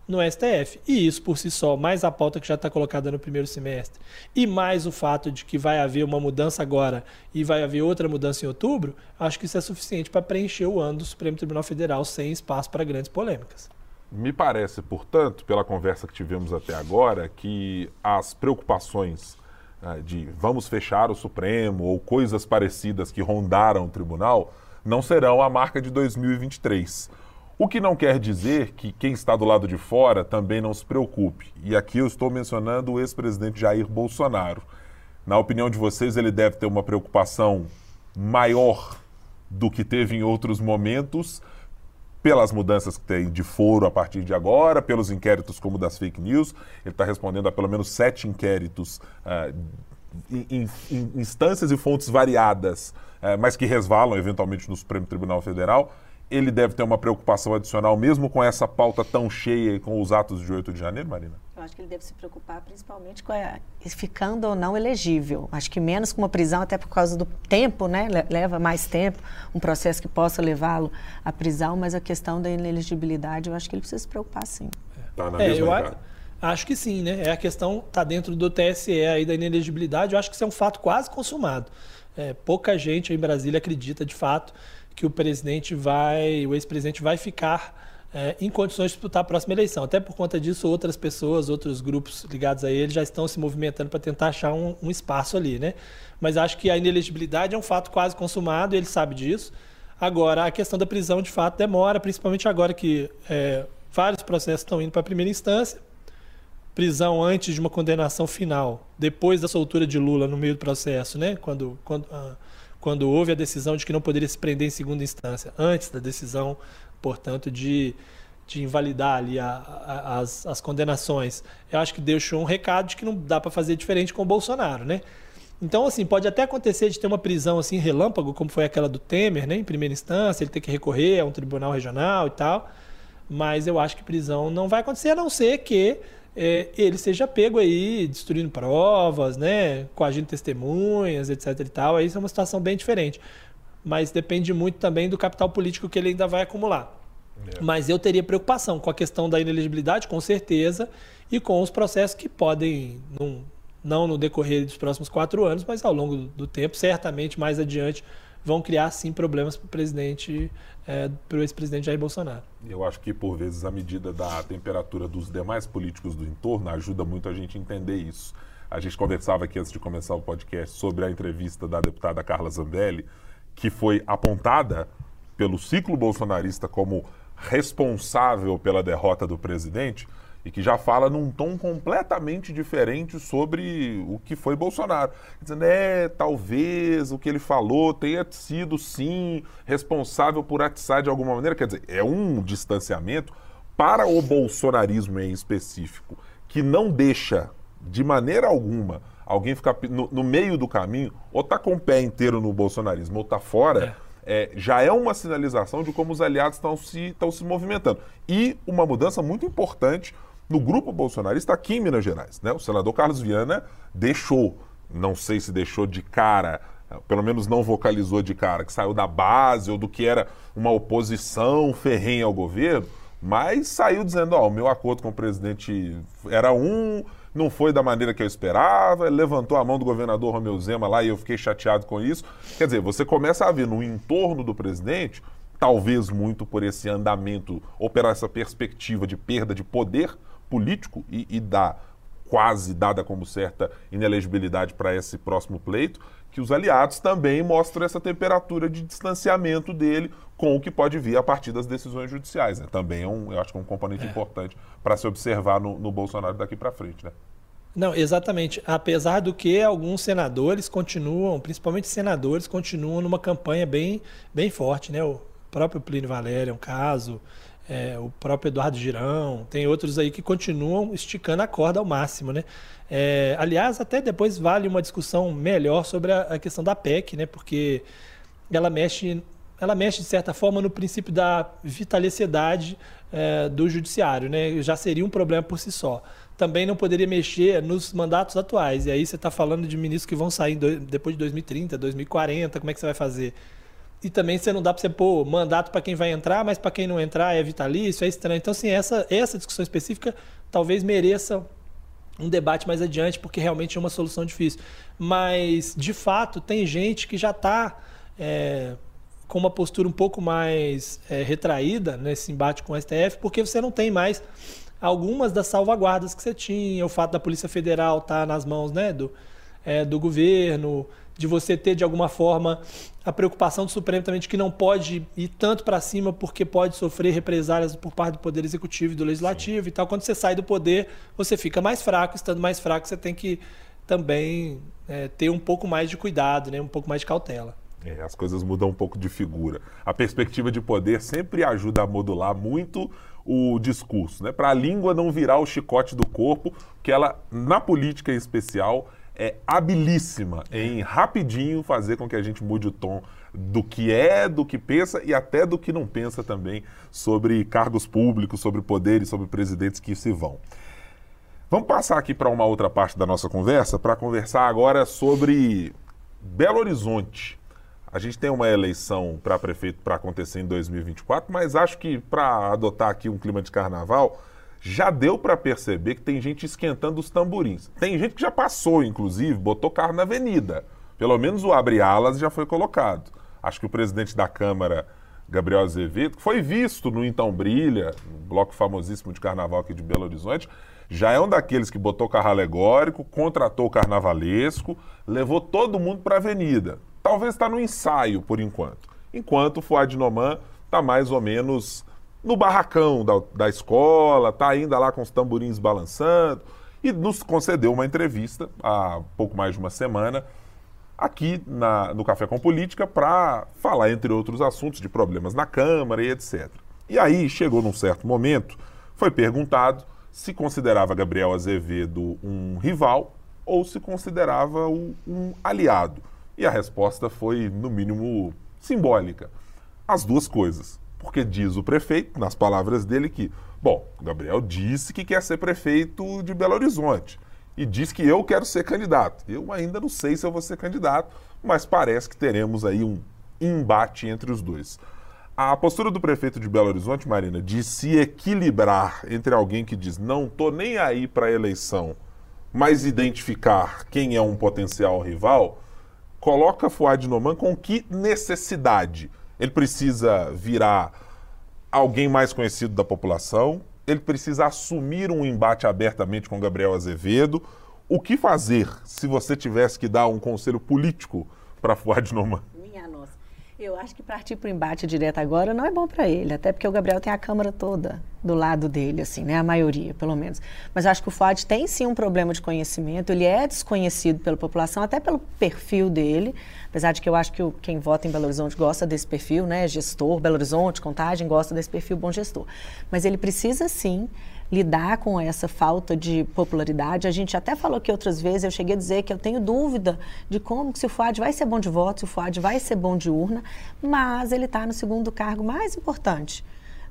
no STF. E isso por si só, mais a pauta que já está colocada no primeiro semestre, e mais o fato de que vai haver uma mudança agora e vai haver outra mudança em outubro, acho que isso é suficiente para preencher o ano do Supremo Tribunal Federal sem espaço para grandes polêmicas. Me parece, portanto, pela conversa que tivemos até agora, que as preocupações de vamos fechar o Supremo ou coisas parecidas que rondaram o tribunal não serão a marca de 2023 o que não quer dizer que quem está do lado de fora também não se preocupe. E aqui eu estou mencionando o ex-presidente Jair Bolsonaro. Na opinião de vocês, ele deve ter uma preocupação maior do que teve em outros momentos, pelas mudanças que tem de foro a partir de agora, pelos inquéritos como das fake news. Ele está respondendo a pelo menos sete inquéritos uh, em, instâncias e fontes variadas, uh, mas que resvalam eventualmente no Supremo Tribunal Federal ele deve ter uma preocupação adicional, mesmo com essa pauta tão cheia e com os atos de 8 de janeiro, Marina? Acho que ele deve se preocupar principalmente com a, ficando ou não elegível. Acho que menos com uma prisão, até por causa do tempo, né? Leva mais tempo, um processo que possa levá-lo à prisão, mas a questão da inelegibilidade, eu acho que ele precisa se preocupar sim. Tá na é, mesma eu acho, acho que sim, né? É a questão, está dentro do TSE aí da inelegibilidade, eu acho que isso é um fato quase consumado. É, pouca gente em Brasília acredita de fato que o presidente vai, o ex-presidente vai ficar é, em condições de disputar a próxima eleição. Até por conta disso, outras pessoas, outros grupos ligados a ele já estão se movimentando para tentar achar um, um, espaço ali, né? Mas acho que a inelegibilidade é um fato quase consumado, ele sabe disso. Agora, a questão da prisão, de fato, demora, principalmente agora que é, vários processos estão indo para a primeira instância. Prisão antes de uma condenação final, depois da soltura de Lula no meio do processo, né? Quando, quando ah, quando houve a decisão de que não poderia se prender em segunda instância, antes da decisão, portanto, de, de invalidar ali a, a, as, as condenações. Eu acho que deixou um recado de que não dá para fazer diferente com o Bolsonaro, né? Então, assim, pode até acontecer de ter uma prisão assim relâmpago, como foi aquela do Temer, né? Em primeira instância, ele ter que recorrer a um tribunal regional e tal. Mas eu acho que prisão não vai acontecer, a não ser que é, ele seja pego aí destruindo provas, né, coagindo testemunhas, etc e tal, aí isso é uma situação bem diferente. Mas depende muito também do capital político que ele ainda vai acumular. É. Mas eu teria preocupação com a questão da inelegibilidade, com certeza, e com os processos que podem, num, não no decorrer dos próximos quatro anos, mas ao longo do, do tempo, certamente mais adiante, vão criar sim problemas para o presidente, é, para o ex-presidente Jair Bolsonaro. Eu acho que por vezes a medida da temperatura dos demais políticos do entorno ajuda muito a gente a entender isso. A gente conversava aqui antes de começar o podcast sobre a entrevista da deputada Carla Zambelli, que foi apontada pelo ciclo bolsonarista como responsável pela derrota do presidente e que já fala num tom completamente diferente sobre o que foi Bolsonaro. Dizendo, é, talvez o que ele falou tenha sido, sim, responsável por atiçar de alguma maneira. Quer dizer, é um distanciamento para o bolsonarismo em específico, que não deixa, de maneira alguma, alguém ficar no, no meio do caminho, ou tá com o pé inteiro no bolsonarismo, ou tá fora. É. É, já é uma sinalização de como os aliados estão se, se movimentando. E uma mudança muito importante no grupo bolsonarista aqui em Minas Gerais. Né? O senador Carlos Viana deixou, não sei se deixou de cara, pelo menos não vocalizou de cara, que saiu da base ou do que era uma oposição ferrenha ao governo, mas saiu dizendo: Ó, oh, o meu acordo com o presidente era um, não foi da maneira que eu esperava, levantou a mão do governador Romeu Zema lá e eu fiquei chateado com isso. Quer dizer, você começa a ver no entorno do presidente, talvez muito por esse andamento ou por essa perspectiva de perda de poder político e, e dá quase dada como certa inelegibilidade para esse próximo pleito, que os aliados também mostram essa temperatura de distanciamento dele com o que pode vir a partir das decisões judiciais. Né? Também é um, eu acho que é um componente é. importante para se observar no, no Bolsonaro daqui para frente. Né? Não, exatamente. Apesar do que alguns senadores continuam, principalmente senadores, continuam numa campanha bem, bem forte, né? O próprio Plínio Valério é um caso, é, o próprio Eduardo Girão, tem outros aí que continuam esticando a corda ao máximo, né? É, aliás, até depois vale uma discussão melhor sobre a, a, questão da PEC, né? Porque ela mexe, ela mexe de certa forma no princípio da vitaliciedade é, do judiciário, né? Já seria um problema por si só. Também não poderia mexer nos mandatos atuais. E aí você está falando de ministros que vão sair do, depois de 2030, 2040, como é que você vai fazer? E também você não dá para você pôr mandato para quem vai entrar, mas para quem não entrar é vitalício, é estranho. Então, assim, essa, essa discussão específica talvez mereça um debate mais adiante, porque realmente é uma solução difícil. Mas, de fato, tem gente que já está é, com uma postura um pouco mais é, retraída nesse embate com o STF, porque você não tem mais algumas das salvaguardas que você tinha, o fato da Polícia Federal estar tá nas mãos né, do, é, do governo, de você ter de alguma forma a preocupação do Supremo também de que não pode ir tanto para cima porque pode sofrer represálias por parte do Poder Executivo e do Legislativo Sim. e tal. Quando você sai do poder, você fica mais fraco. Estando mais fraco, você tem que também é, ter um pouco mais de cuidado, né? um pouco mais de cautela. É, as coisas mudam um pouco de figura. A perspectiva de poder sempre ajuda a modular muito o discurso, né? para a língua não virar o chicote do corpo, que ela, na política em especial, é habilíssima em rapidinho fazer com que a gente mude o tom do que é, do que pensa e até do que não pensa também sobre cargos públicos, sobre poderes, sobre presidentes que se vão. Vamos passar aqui para uma outra parte da nossa conversa, para conversar agora sobre Belo Horizonte. A gente tem uma eleição para prefeito para acontecer em 2024, mas acho que para adotar aqui um clima de carnaval, já deu para perceber que tem gente esquentando os tamborins. Tem gente que já passou, inclusive, botou carro na avenida. Pelo menos o abre-alas já foi colocado. Acho que o presidente da Câmara, Gabriel Azevedo, que foi visto no Então Brilha, um bloco famosíssimo de carnaval aqui de Belo Horizonte, já é um daqueles que botou carro alegórico, contratou o carnavalesco, levou todo mundo para a avenida. Talvez está no ensaio por enquanto. Enquanto o Fuad Noman está mais ou menos no barracão da, da escola, tá ainda lá com os tamborins balançando, e nos concedeu uma entrevista há pouco mais de uma semana aqui na, no Café com Política para falar, entre outros assuntos, de problemas na Câmara e etc. E aí chegou num certo momento, foi perguntado se considerava Gabriel Azevedo um rival ou se considerava um aliado. E a resposta foi, no mínimo, simbólica. As duas coisas. Porque diz o prefeito, nas palavras dele, que, bom, Gabriel disse que quer ser prefeito de Belo Horizonte e diz que eu quero ser candidato. Eu ainda não sei se eu vou ser candidato, mas parece que teremos aí um embate entre os dois. A postura do prefeito de Belo Horizonte, Marina, de se equilibrar entre alguém que diz não tô nem aí para a eleição, mas identificar quem é um potencial rival, coloca Fuad Noman com que necessidade? Ele precisa virar alguém mais conhecido da população, ele precisa assumir um embate abertamente com Gabriel Azevedo. O que fazer se você tivesse que dar um conselho político para Fuad Noman? Eu acho que partir para o embate direto agora não é bom para ele, até porque o Gabriel tem a Câmara toda do lado dele, assim, né? A maioria, pelo menos. Mas acho que o Fuad tem sim um problema de conhecimento, ele é desconhecido pela população, até pelo perfil dele, apesar de que eu acho que o, quem vota em Belo Horizonte gosta desse perfil, né? Gestor, Belo Horizonte, Contagem, gosta desse perfil bom gestor. Mas ele precisa sim lidar com essa falta de popularidade. A gente até falou que outras vezes eu cheguei a dizer que eu tenho dúvida de como se o FUAD vai ser bom de voto, se o FUAD vai ser bom de urna, mas ele está no segundo cargo mais importante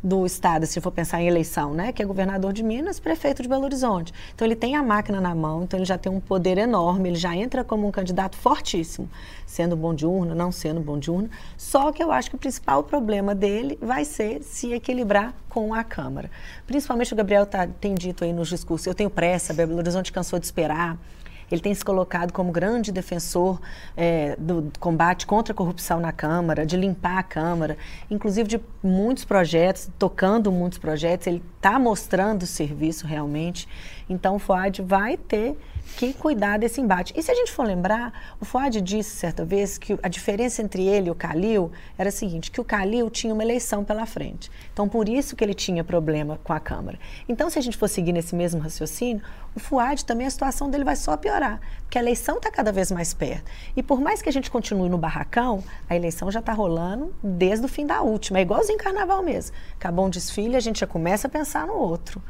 do Estado, se for pensar em eleição, né? Que é governador de Minas, prefeito de Belo Horizonte. Então ele tem a máquina na mão, então ele já tem um poder enorme, ele já entra como um candidato fortíssimo, sendo bom de urna, não sendo bom de urna. Só que eu acho que o principal problema dele vai ser se equilibrar com a Câmara. Principalmente o Gabriel tá, tem dito aí nos discursos, eu tenho pressa, Belo Horizonte cansou de esperar Ele tem se colocado como grande defensor é, do combate contra a corrupção na Câmara, de limpar a Câmara, inclusive de muitos projetos, tocando muitos projetos. Ele está mostrando o serviço realmente. Então, o FUAD vai ter que cuidar desse embate. E se a gente for lembrar, o Fuad disse certa vez que a diferença entre ele e o Calil era a seguinte, que o Calil tinha uma eleição pela frente. Então, por isso que ele tinha problema com a Câmara. Então, se a gente for seguir nesse mesmo raciocínio, o Fuad também, a situação dele vai só piorar, porque a eleição está cada vez mais perto. E por mais que a gente continue no barracão, a eleição já está rolando desde o fim da última. É igualzinho carnaval mesmo. Acabou um desfile, a gente já começa a pensar no outro.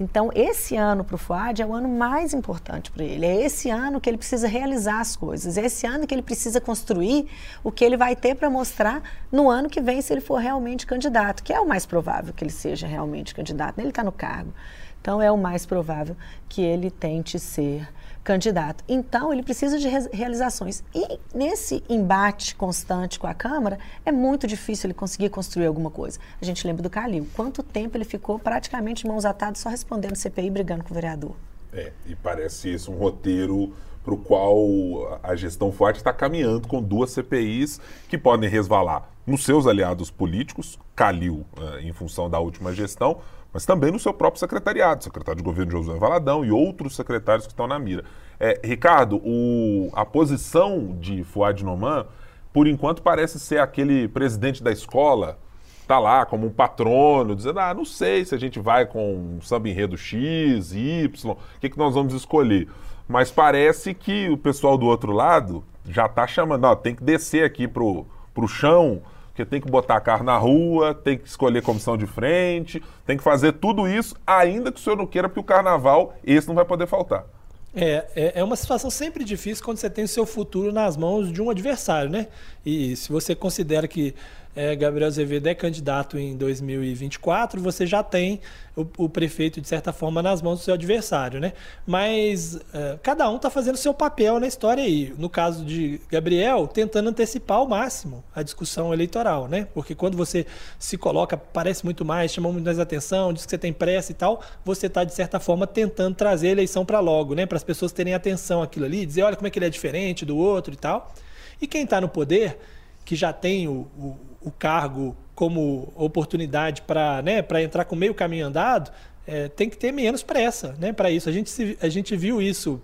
Então, esse ano para o Fuad é o ano mais importante para ele. É esse ano que ele precisa realizar as coisas. É esse ano que ele precisa construir o que ele vai ter para mostrar no ano que vem, se ele for realmente candidato, que é o mais provável que ele seja realmente candidato. Né? Ele está no cargo. Então, é o mais provável que ele tente ser candidato. Então, ele precisa de realizações. E nesse embate constante com a Câmara, é muito difícil ele conseguir construir alguma coisa. A gente lembra do Calil. Quanto tempo ele ficou praticamente mãos atadas só respondendo CPI brigando com o vereador? É, e parece esse um roteiro para o qual a gestão forte está caminhando com duas CPIs que podem resvalar nos seus aliados políticos, Calil, eh, em função da última gestão, mas também no seu próprio secretariado, secretário de governo Josué Valadão e outros secretários que estão na mira. É, Ricardo, o, a posição de Fuad Noman, por enquanto, parece ser aquele presidente da escola, tá lá como um patrono, dizendo, ah, não sei se a gente vai com um samba enredo X, Y, o que, que nós vamos escolher. Mas parece que o pessoal do outro lado já está chamando, ó, tem que descer aqui pro, pro chão, porque tem que botar carro na rua, tem que escolher comissão de frente, tem que fazer tudo isso, ainda que o senhor não queira, porque o carnaval, esse não vai poder faltar. É, é, é, uma situação sempre difícil quando você tem o seu futuro nas mãos de um adversário, né? E se você considera que é, Gabriel Azevedo é candidato em 2024, você já tem o, o, prefeito, de certa forma, nas mãos do seu adversário, né? Mas é, cada um está fazendo seu papel na história aí. No caso de Gabriel, tentando antecipar ao máximo a discussão eleitoral, né? Porque quando você se coloca, parece muito mais, chama muito mais atenção, diz que você tem pressa e tal, você está, de certa forma, tentando trazer a eleição para logo, né? Para as pessoas terem atenção àquilo ali, dizer, olha como é que ele é diferente do outro e tal. E quem está no poder, que já tem o, o o cargo como oportunidade para né, entrar com meio caminho andado, é, tem que ter menos pressa né, para isso. A gente, se, a gente viu isso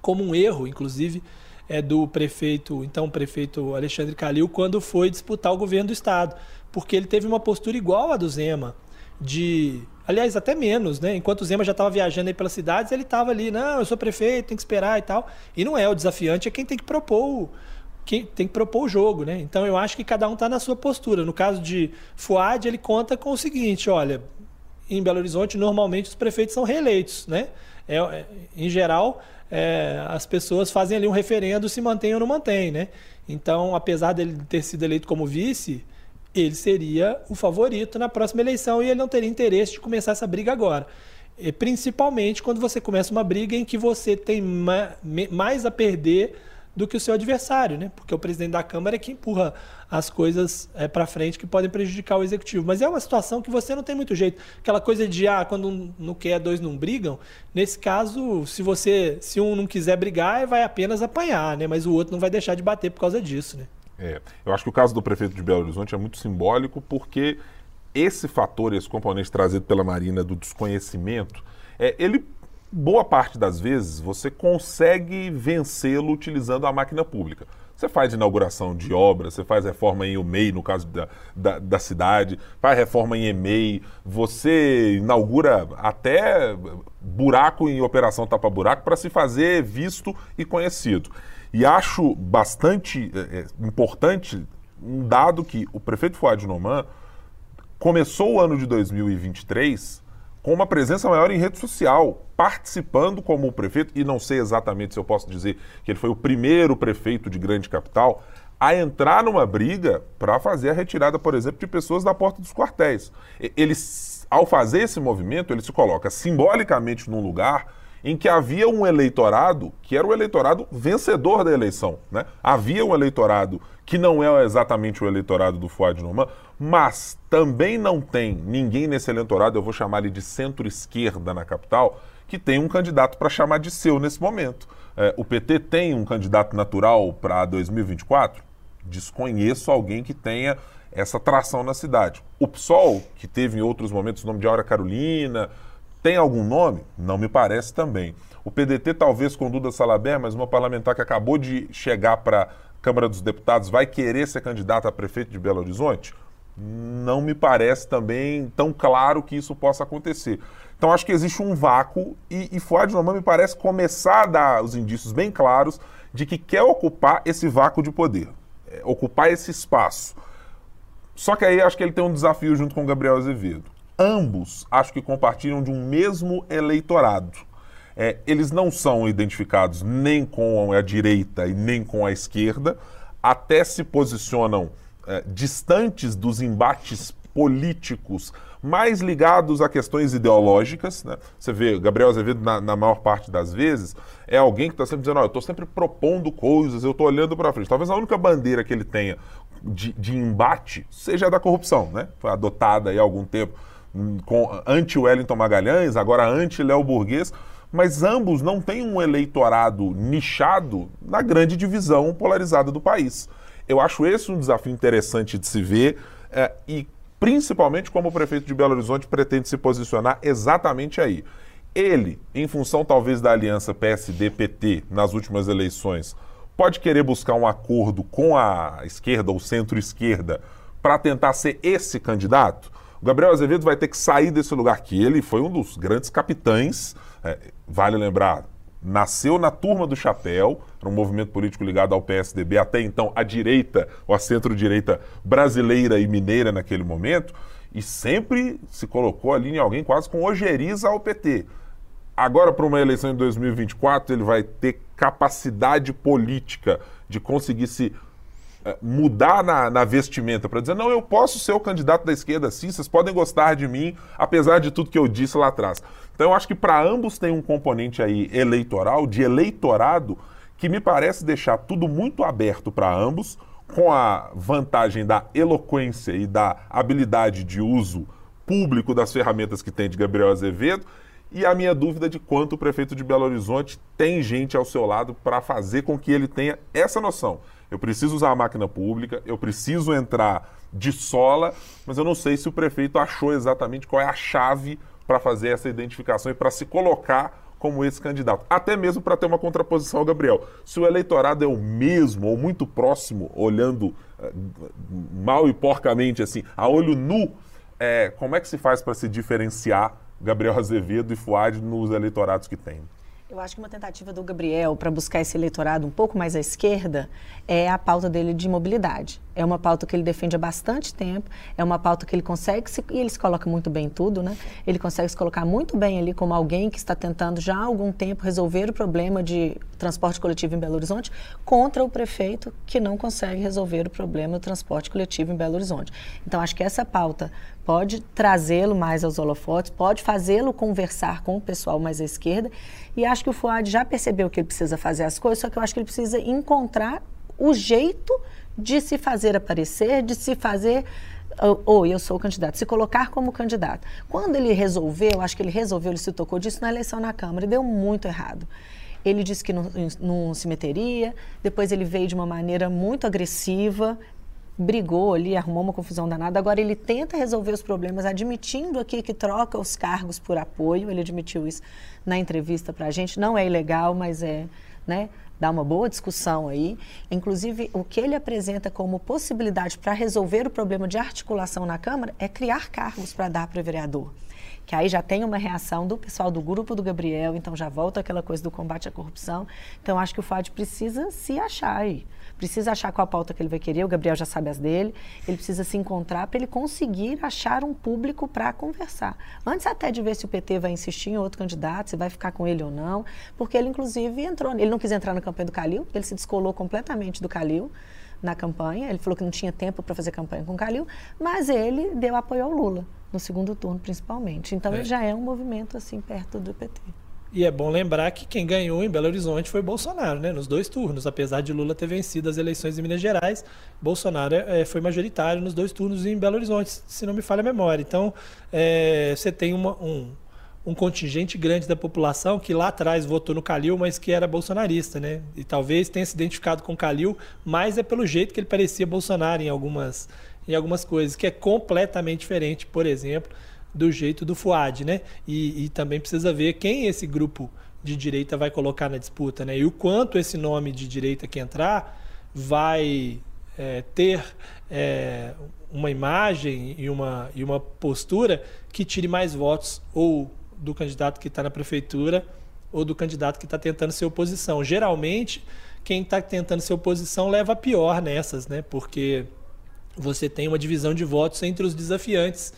como um erro, inclusive, é, do prefeito, então prefeito Alexandre Calil, quando foi disputar o governo do Estado, porque ele teve uma postura igual à do Zema, de aliás, até menos, né? Enquanto o Zema já estava viajando aí pelas cidades, ele estava ali, não, eu sou prefeito, tem que esperar e tal. E não é, o desafiante é quem tem que propor que tem que propor o jogo, né? Então eu acho que cada um está na sua postura. No caso de Fuad, ele conta com o seguinte: olha, em Belo Horizonte normalmente os prefeitos são reeleitos, né? É, é, em geral, é, as pessoas fazem ali um referendo se mantém ou não mantém, né? Então, apesar dele ter sido eleito como vice, ele seria o favorito na próxima eleição e ele não teria interesse de começar essa briga agora. E principalmente quando você começa uma briga em que você tem mais a perder do que o seu adversário, né? Porque o presidente da Câmara é que empurra as coisas é, para frente que podem prejudicar o executivo. Mas é uma situação que você não tem muito jeito. Aquela coisa de ah, quando um não quer, dois não brigam. Nesse caso, se você, se um não quiser brigar, vai apenas apanhar, né? Mas o outro não vai deixar de bater por causa disso, né? É, eu acho que o caso do prefeito de Belo Horizonte é muito simbólico porque esse fator, esse componente trazido pela Marina do desconhecimento, é, ele boa parte das vezes você consegue vencê-lo utilizando a máquina pública. Você faz inauguração de obras, você faz reforma em UMEI, no caso da, da, da cidade, faz reforma em EMEI, você inaugura até buraco em operação tapa-buraco para se fazer visto e conhecido. E acho bastante é, é importante um dado que o prefeito Fuad Noman começou o ano de 2023 com uma presença maior em rede social, participando como prefeito, e não sei exatamente se eu posso dizer que ele foi o primeiro prefeito de grande capital a entrar numa briga para fazer a retirada, por exemplo, de pessoas da porta dos quartéis. Ele, ao fazer esse movimento, ele se coloca simbolicamente num lugar em que havia um eleitorado que era o eleitorado vencedor da eleição. Né? Havia um eleitorado que não é exatamente o eleitorado do Fuad Norman, mas também não tem ninguém nesse eleitorado, eu vou chamar ele de centro-esquerda na capital, que tem um candidato para chamar de seu nesse momento. É, o PT tem um candidato natural para 2024? Desconheço alguém que tenha essa tração na cidade. O PSOL, que teve em outros momentos o nome de Aura Carolina, tem algum nome? Não me parece também. O PDT, talvez com Duda Salaber, mas uma parlamentar que acabou de chegar para a Câmara dos Deputados, vai querer ser candidata a prefeito de Belo Horizonte? Não me parece também tão claro que isso possa acontecer. Então acho que existe um vácuo e, e Fuad Noman me parece começar a dar os indícios bem claros de que quer ocupar esse vácuo de poder, é, ocupar esse espaço. Só que aí acho que ele tem um desafio junto com o Gabriel Azevedo. Ambos acho que compartilham de um mesmo eleitorado. É, eles não são identificados nem com a direita e nem com a esquerda, até se posicionam é, distantes dos embates políticos mais ligados a questões ideológicas. Né? Você vê, Gabriel Azevedo, na, na maior parte das vezes, é alguém que está sempre dizendo: oh, eu estou sempre propondo coisas, eu estou olhando para frente. Talvez a única bandeira que ele tenha de, de embate seja a da corrupção, né? Foi adotada há algum tempo anti-Wellington Magalhães, agora anti-Léo Burguês mas ambos não têm um eleitorado nichado na grande divisão polarizada do país. Eu acho esse um desafio interessante de se ver é, e principalmente como o prefeito de Belo Horizonte pretende se posicionar exatamente aí. Ele, em função talvez da aliança PSD-PT nas últimas eleições, pode querer buscar um acordo com a esquerda ou centro-esquerda para tentar ser esse candidato? O Gabriel Azevedo vai ter que sair desse lugar que ele foi um dos grandes capitães, é, vale lembrar, nasceu na turma do chapéu, era um movimento político ligado ao PSDB, até então a direita, ou a centro-direita brasileira e mineira naquele momento, e sempre se colocou ali em alguém quase com ojeriza ao PT. Agora, para uma eleição em 2024, ele vai ter capacidade política de conseguir se mudar na, na vestimenta para dizer, não, eu posso ser o candidato da esquerda sim, vocês podem gostar de mim, apesar de tudo que eu disse lá atrás. Então eu acho que para ambos tem um componente aí eleitoral, de eleitorado, que me parece deixar tudo muito aberto para ambos, com a vantagem da eloquência e da habilidade de uso público das ferramentas que tem de Gabriel Azevedo, e a minha dúvida de quanto o prefeito de Belo Horizonte tem gente ao seu lado para fazer com que ele tenha essa noção. Eu preciso usar a máquina pública, eu preciso entrar de sola, mas eu não sei se o prefeito achou exatamente qual é a chave para fazer essa identificação e para se colocar como esse candidato. Até mesmo para ter uma contraposição ao Gabriel. Se o eleitorado é o mesmo ou muito próximo, olhando uh, mal e porcamente assim, a olho nu, é, como é que se faz para se diferenciar Gabriel Azevedo e Fuad nos eleitorados que tem? Eu acho que uma tentativa do Gabriel para buscar esse eleitorado um pouco mais à esquerda é a pauta dele de mobilidade. É uma pauta que ele defende há bastante tempo, é uma pauta que ele consegue, se, e ele se coloca muito bem em tudo, né? Ele consegue se colocar muito bem ali como alguém que está tentando já há algum tempo resolver o problema de transporte coletivo em Belo Horizonte contra o prefeito que não consegue resolver o problema do transporte coletivo em Belo Horizonte. Então, acho que essa pauta pode trazê-lo mais aos holofotes, pode fazê-lo conversar com o pessoal mais à esquerda. E acho que o Fuad já percebeu que ele precisa fazer as coisas, só que eu acho que ele precisa encontrar o jeito de se fazer aparecer, de se fazer ou eu sou o candidato, se colocar como candidato. Quando ele resolveu, acho que ele resolveu, ele se tocou disso na eleição na Câmara e deu muito errado. Ele disse que não, não, se meteria, depois ele veio de uma maneira muito agressiva, brigou ali, arrumou uma confusão danada. Agora ele tenta resolver os problemas, admitindo aqui que troca os cargos por apoio. Ele admitiu isso na entrevista para a gente. Não é ilegal, mas é, né? Dá uma boa discussão aí. Inclusive, o que ele apresenta como possibilidade para resolver o problema de articulação na Câmara é criar cargos para dar para o vereador que aí já tem uma reação do pessoal do grupo do Gabriel, então já volta aquela coisa do combate à corrupção. Então acho que o FAD precisa se achar aí precisa achar qual a pauta que ele vai querer, o Gabriel já sabe as dele, ele precisa se encontrar para ele conseguir achar um público para conversar. Antes até de ver se o PT vai insistir em outro candidato, se vai ficar com ele ou não, porque ele inclusive entrou, ele não quis entrar na campanha do Calil, ele se descolou completamente do Calil na campanha, ele falou que não tinha tempo para fazer campanha com o Calil, mas ele deu apoio ao Lula, no segundo turno principalmente. Então é. ele já é um movimento assim perto do PT. E é bom lembrar que quem ganhou em Belo Horizonte foi Bolsonaro, né? Nos dois turnos. Apesar de Lula ter vencido as eleições em Minas Gerais, Bolsonaro é, foi majoritário nos dois turnos em Belo Horizonte, se não me falha a memória. Então, é, você tem uma, um, um contingente grande da população que lá atrás votou no Calil, mas que era bolsonarista, né? E talvez tenha se identificado com o Calil, mas é pelo jeito que ele parecia Bolsonaro em algumas, em algumas coisas, que é completamente diferente, por exemplo, do jeito do Fuad, né? E, e também precisa ver quem esse grupo de direita vai colocar na disputa, né? E o quanto esse nome de direita que entrar vai é, ter é, uma imagem e uma, e uma postura que tire mais votos ou do candidato que está na prefeitura ou do candidato que está tentando ser oposição. Geralmente, quem está tentando ser oposição leva pior nessas, né? Porque você tem uma divisão de votos entre os desafiantes,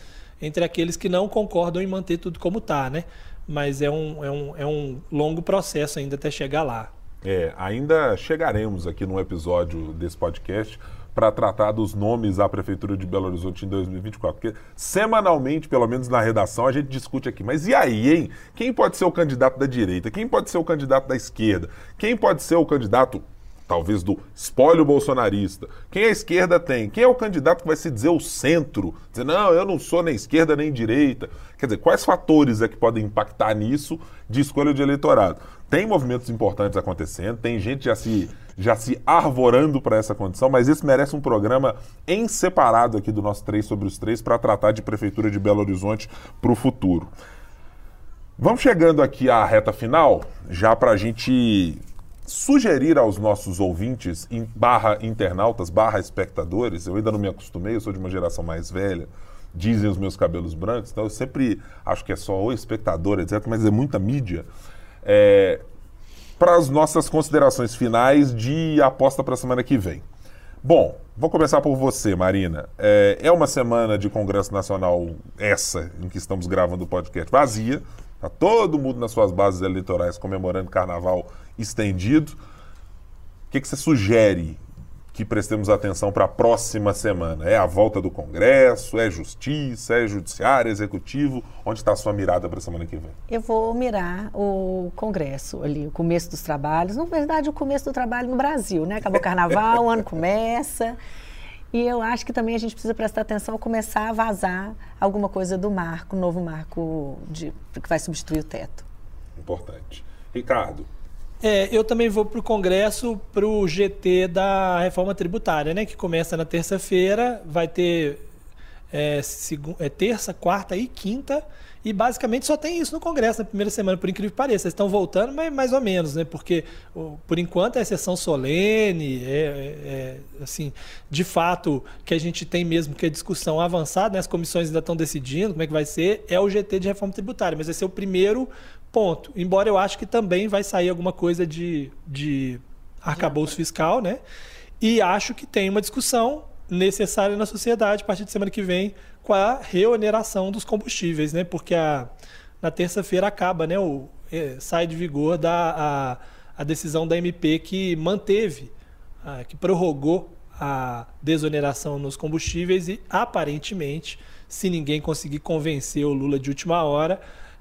entre aqueles que não concordam em manter tudo como está, né? Mas é um, é, um, é um longo processo ainda até chegar lá. É, ainda chegaremos aqui num episódio desse podcast para tratar dos nomes à Prefeitura de Belo Horizonte em 2024. Porque semanalmente, pelo menos na redação, a gente discute aqui. Mas e aí, hein? Quem pode ser o candidato da direita? Quem pode ser o candidato da esquerda? Quem pode ser o candidato, talvez, do espólio bolsonarista? Quem a esquerda tem? Quem é o candidato que vai se dizer o centro? Dizer, não, eu não sou nem esquerda nem direita. Quer dizer, quais fatores é que podem impactar nisso de escolha de eleitorado? Tem movimentos importantes acontecendo, tem gente já se já se arvorando para essa condição, mas esse merece um programa em separado aqui do nosso Três sobre os Três para tratar de Prefeitura de Belo Horizonte para o futuro. Vamos chegando aqui à reta final, já para a gente sugerir aos nossos ouvintes, barra internautas, barra espectadores, eu ainda não me acostumei, eu sou de uma geração mais velha, dizem os meus cabelos brancos, então eu sempre acho que é só o espectador, etc., mas é muita mídia. É, para as nossas considerações finais de aposta para a semana que vem. Bom, vou começar por você, Marina. É, é, uma semana de Congresso Nacional, essa em que estamos gravando o podcast, vazia. Está todo mundo nas suas bases eleitorais comemorando carnaval estendido. O que, que você sugere que prestemos atenção para a próxima semana? É a volta do Congresso? É justiça? É judiciário? Executivo? Onde está a sua mirada para a semana que vem? Eu vou mirar o Congresso ali, o começo dos trabalhos. Na verdade, o começo do trabalho no Brasil, né? Acabou o carnaval, o ano começa. E eu acho que também a gente precisa prestar atenção a começar a vazar alguma coisa do marco, novo marco de, que vai substituir o teto. Importante. Ricardo, é, eu também vou para o Congresso, para o GT da reforma tributária, né? Que começa na terça-feira, vai ter é, é, terça, quarta e quinta. E basicamente só tem isso no Congresso na primeira semana, por incrível que pareça. Eles estão voltando, mas mais ou menos, né? Porque por enquanto é sessão solene, é, é, é, assim, de fato que a gente tem mesmo que a discussão avançada, né? as comissões ainda estão decidindo como é que vai ser, é o GT de reforma tributária, mas vai ser o primeiro ponto. Embora eu acho que também vai sair alguma coisa de, de arcabouço fiscal, né? E acho que tem uma discussão necessária na sociedade a partir de semana que vem com a reoneração dos combustíveis, né? Porque a, na terça-feira acaba, né? O, é, sai de vigor da, a, a decisão da MP que manteve, a, que prorrogou a desoneração nos combustíveis e aparentemente, se ninguém conseguir convencer o Lula de última hora,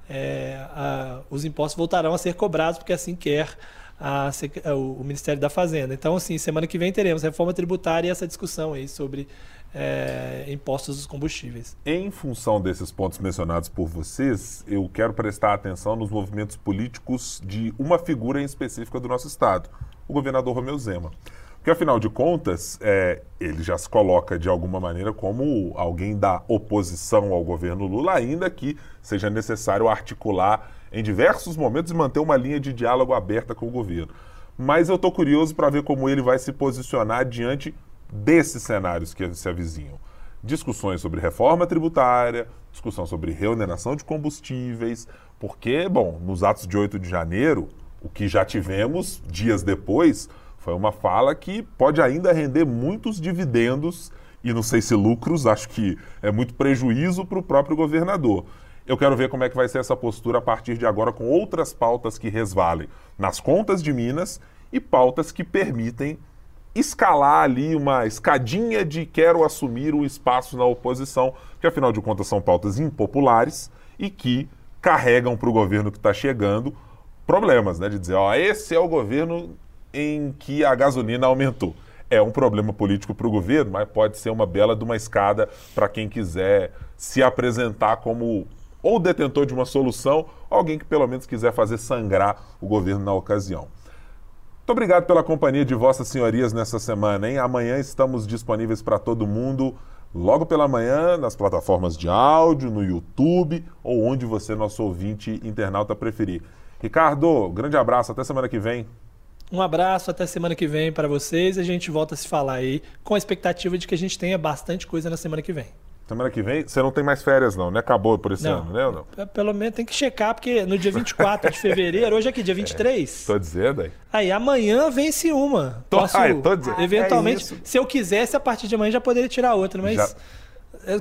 é, a, os impostos voltarão a ser cobrados, porque assim quer a, o, Ministério da Fazenda. Então, assim, semana que vem teremos reforma tributária e essa discussão aí sobre é, impostos dos combustíveis. Em função desses pontos mencionados por vocês, eu quero prestar atenção nos movimentos políticos de uma figura em específica do nosso Estado, o governador Romeu Zema. Porque, afinal de contas, é, ele já se coloca de alguma maneira como alguém da oposição ao governo Lula, ainda que seja necessário articular em diversos momentos e manter uma linha de diálogo aberta com o governo. Mas eu estou curioso para ver como ele vai se posicionar diante desses cenários que se avizinham. Discussões sobre reforma tributária, discussão sobre reoneração de combustíveis, porque, bom, nos atos de 8 de janeiro, o que já tivemos dias depois foi uma fala que pode ainda render muitos dividendos e não sei se lucros, (laughs) acho que é muito prejuízo para o próprio governador. Eu quero ver como é que vai ser essa postura a partir de agora com outras pautas que resvalem nas contas de Minas e pautas que permitem escalar ali uma escadinha de quero assumir um espaço na oposição, que afinal de contas são pautas impopulares e que carregam para o governo que está chegando problemas, né? De dizer, ó, esse é o governo em que a gasolina aumentou. É um problema político para o governo, mas pode ser uma bela de uma escada para quem quiser se apresentar como ou detentor de uma solução, alguém que pelo menos quiser fazer sangrar o governo na ocasião. Muito obrigado pela companhia de vossas senhorias nessa semana, hein? Amanhã estamos disponíveis para todo mundo, logo pela manhã, nas plataformas de áudio, no YouTube ou onde você, nosso ouvinte internauta, preferir. Ricardo, grande abraço, até semana que vem. Um abraço, até semana que vem para vocês. A gente volta a se falar aí com a expectativa de que a gente tenha bastante coisa na semana que vem. Semana que vem, você não tem mais férias, não, né? Acabou por esse não, ano, né? Ou não? Pelo menos tem que checar, porque no dia 24 de fevereiro, hoje é aqui, dia 23. (laughs) É, tô dizendo aí. Aí amanhã vence uma. Tô, Posso, ai, tô dizendo. Eventualmente, é se eu quisesse, a partir de amanhã já poderia tirar outra, mas. Já...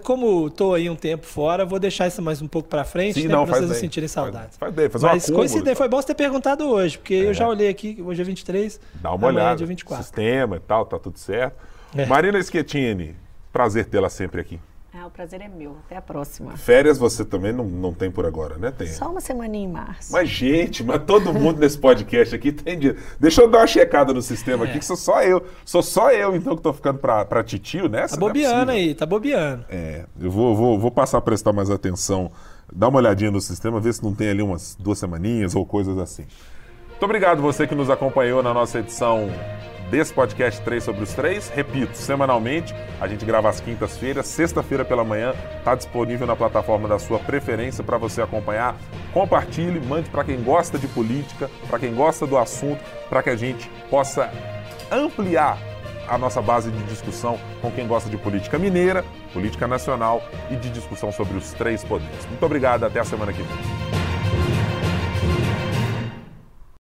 Como estou aí um tempo fora, vou deixar isso mais um pouco para frente, Sim, né, para vocês não sentirem saudades. Faz, faz bem, faz Mas coincidência, foi bom você ter perguntado hoje, porque é. eu já olhei aqui, hoje é 23, Dá uma olhada, é dia 24. sistema e tal, tá tudo certo. É. Marina Schettini, prazer tê-la sempre aqui. Ah, o prazer é meu. Até a próxima. Férias você também não, não tem por agora, né? Tem. Só uma semaninha em março. Mas, gente, mas todo mundo nesse podcast aqui tem dia. Deixa eu dar uma checada no sistema é. aqui, que sou só eu. Sou só eu, então, que tô ficando pra, pra titio, né? Tá é bobeando é aí, tá bobeando. É, eu vou, vou, vou passar a prestar mais atenção. Dá uma olhadinha no sistema, ver se não tem ali umas duas semaninhas ou coisas assim. Muito obrigado você que nos acompanhou na nossa edição desse podcast 3 sobre os 3. Repito, semanalmente, a gente grava às quintas-feiras, sexta-feira pela manhã, está disponível na plataforma da sua preferência para você acompanhar. Compartilhe, mande para quem gosta de política, para quem gosta do assunto, para que a gente possa ampliar a nossa base de discussão com quem gosta de política mineira, política nacional e de discussão sobre os três poderes. Muito obrigado, até a semana que vem.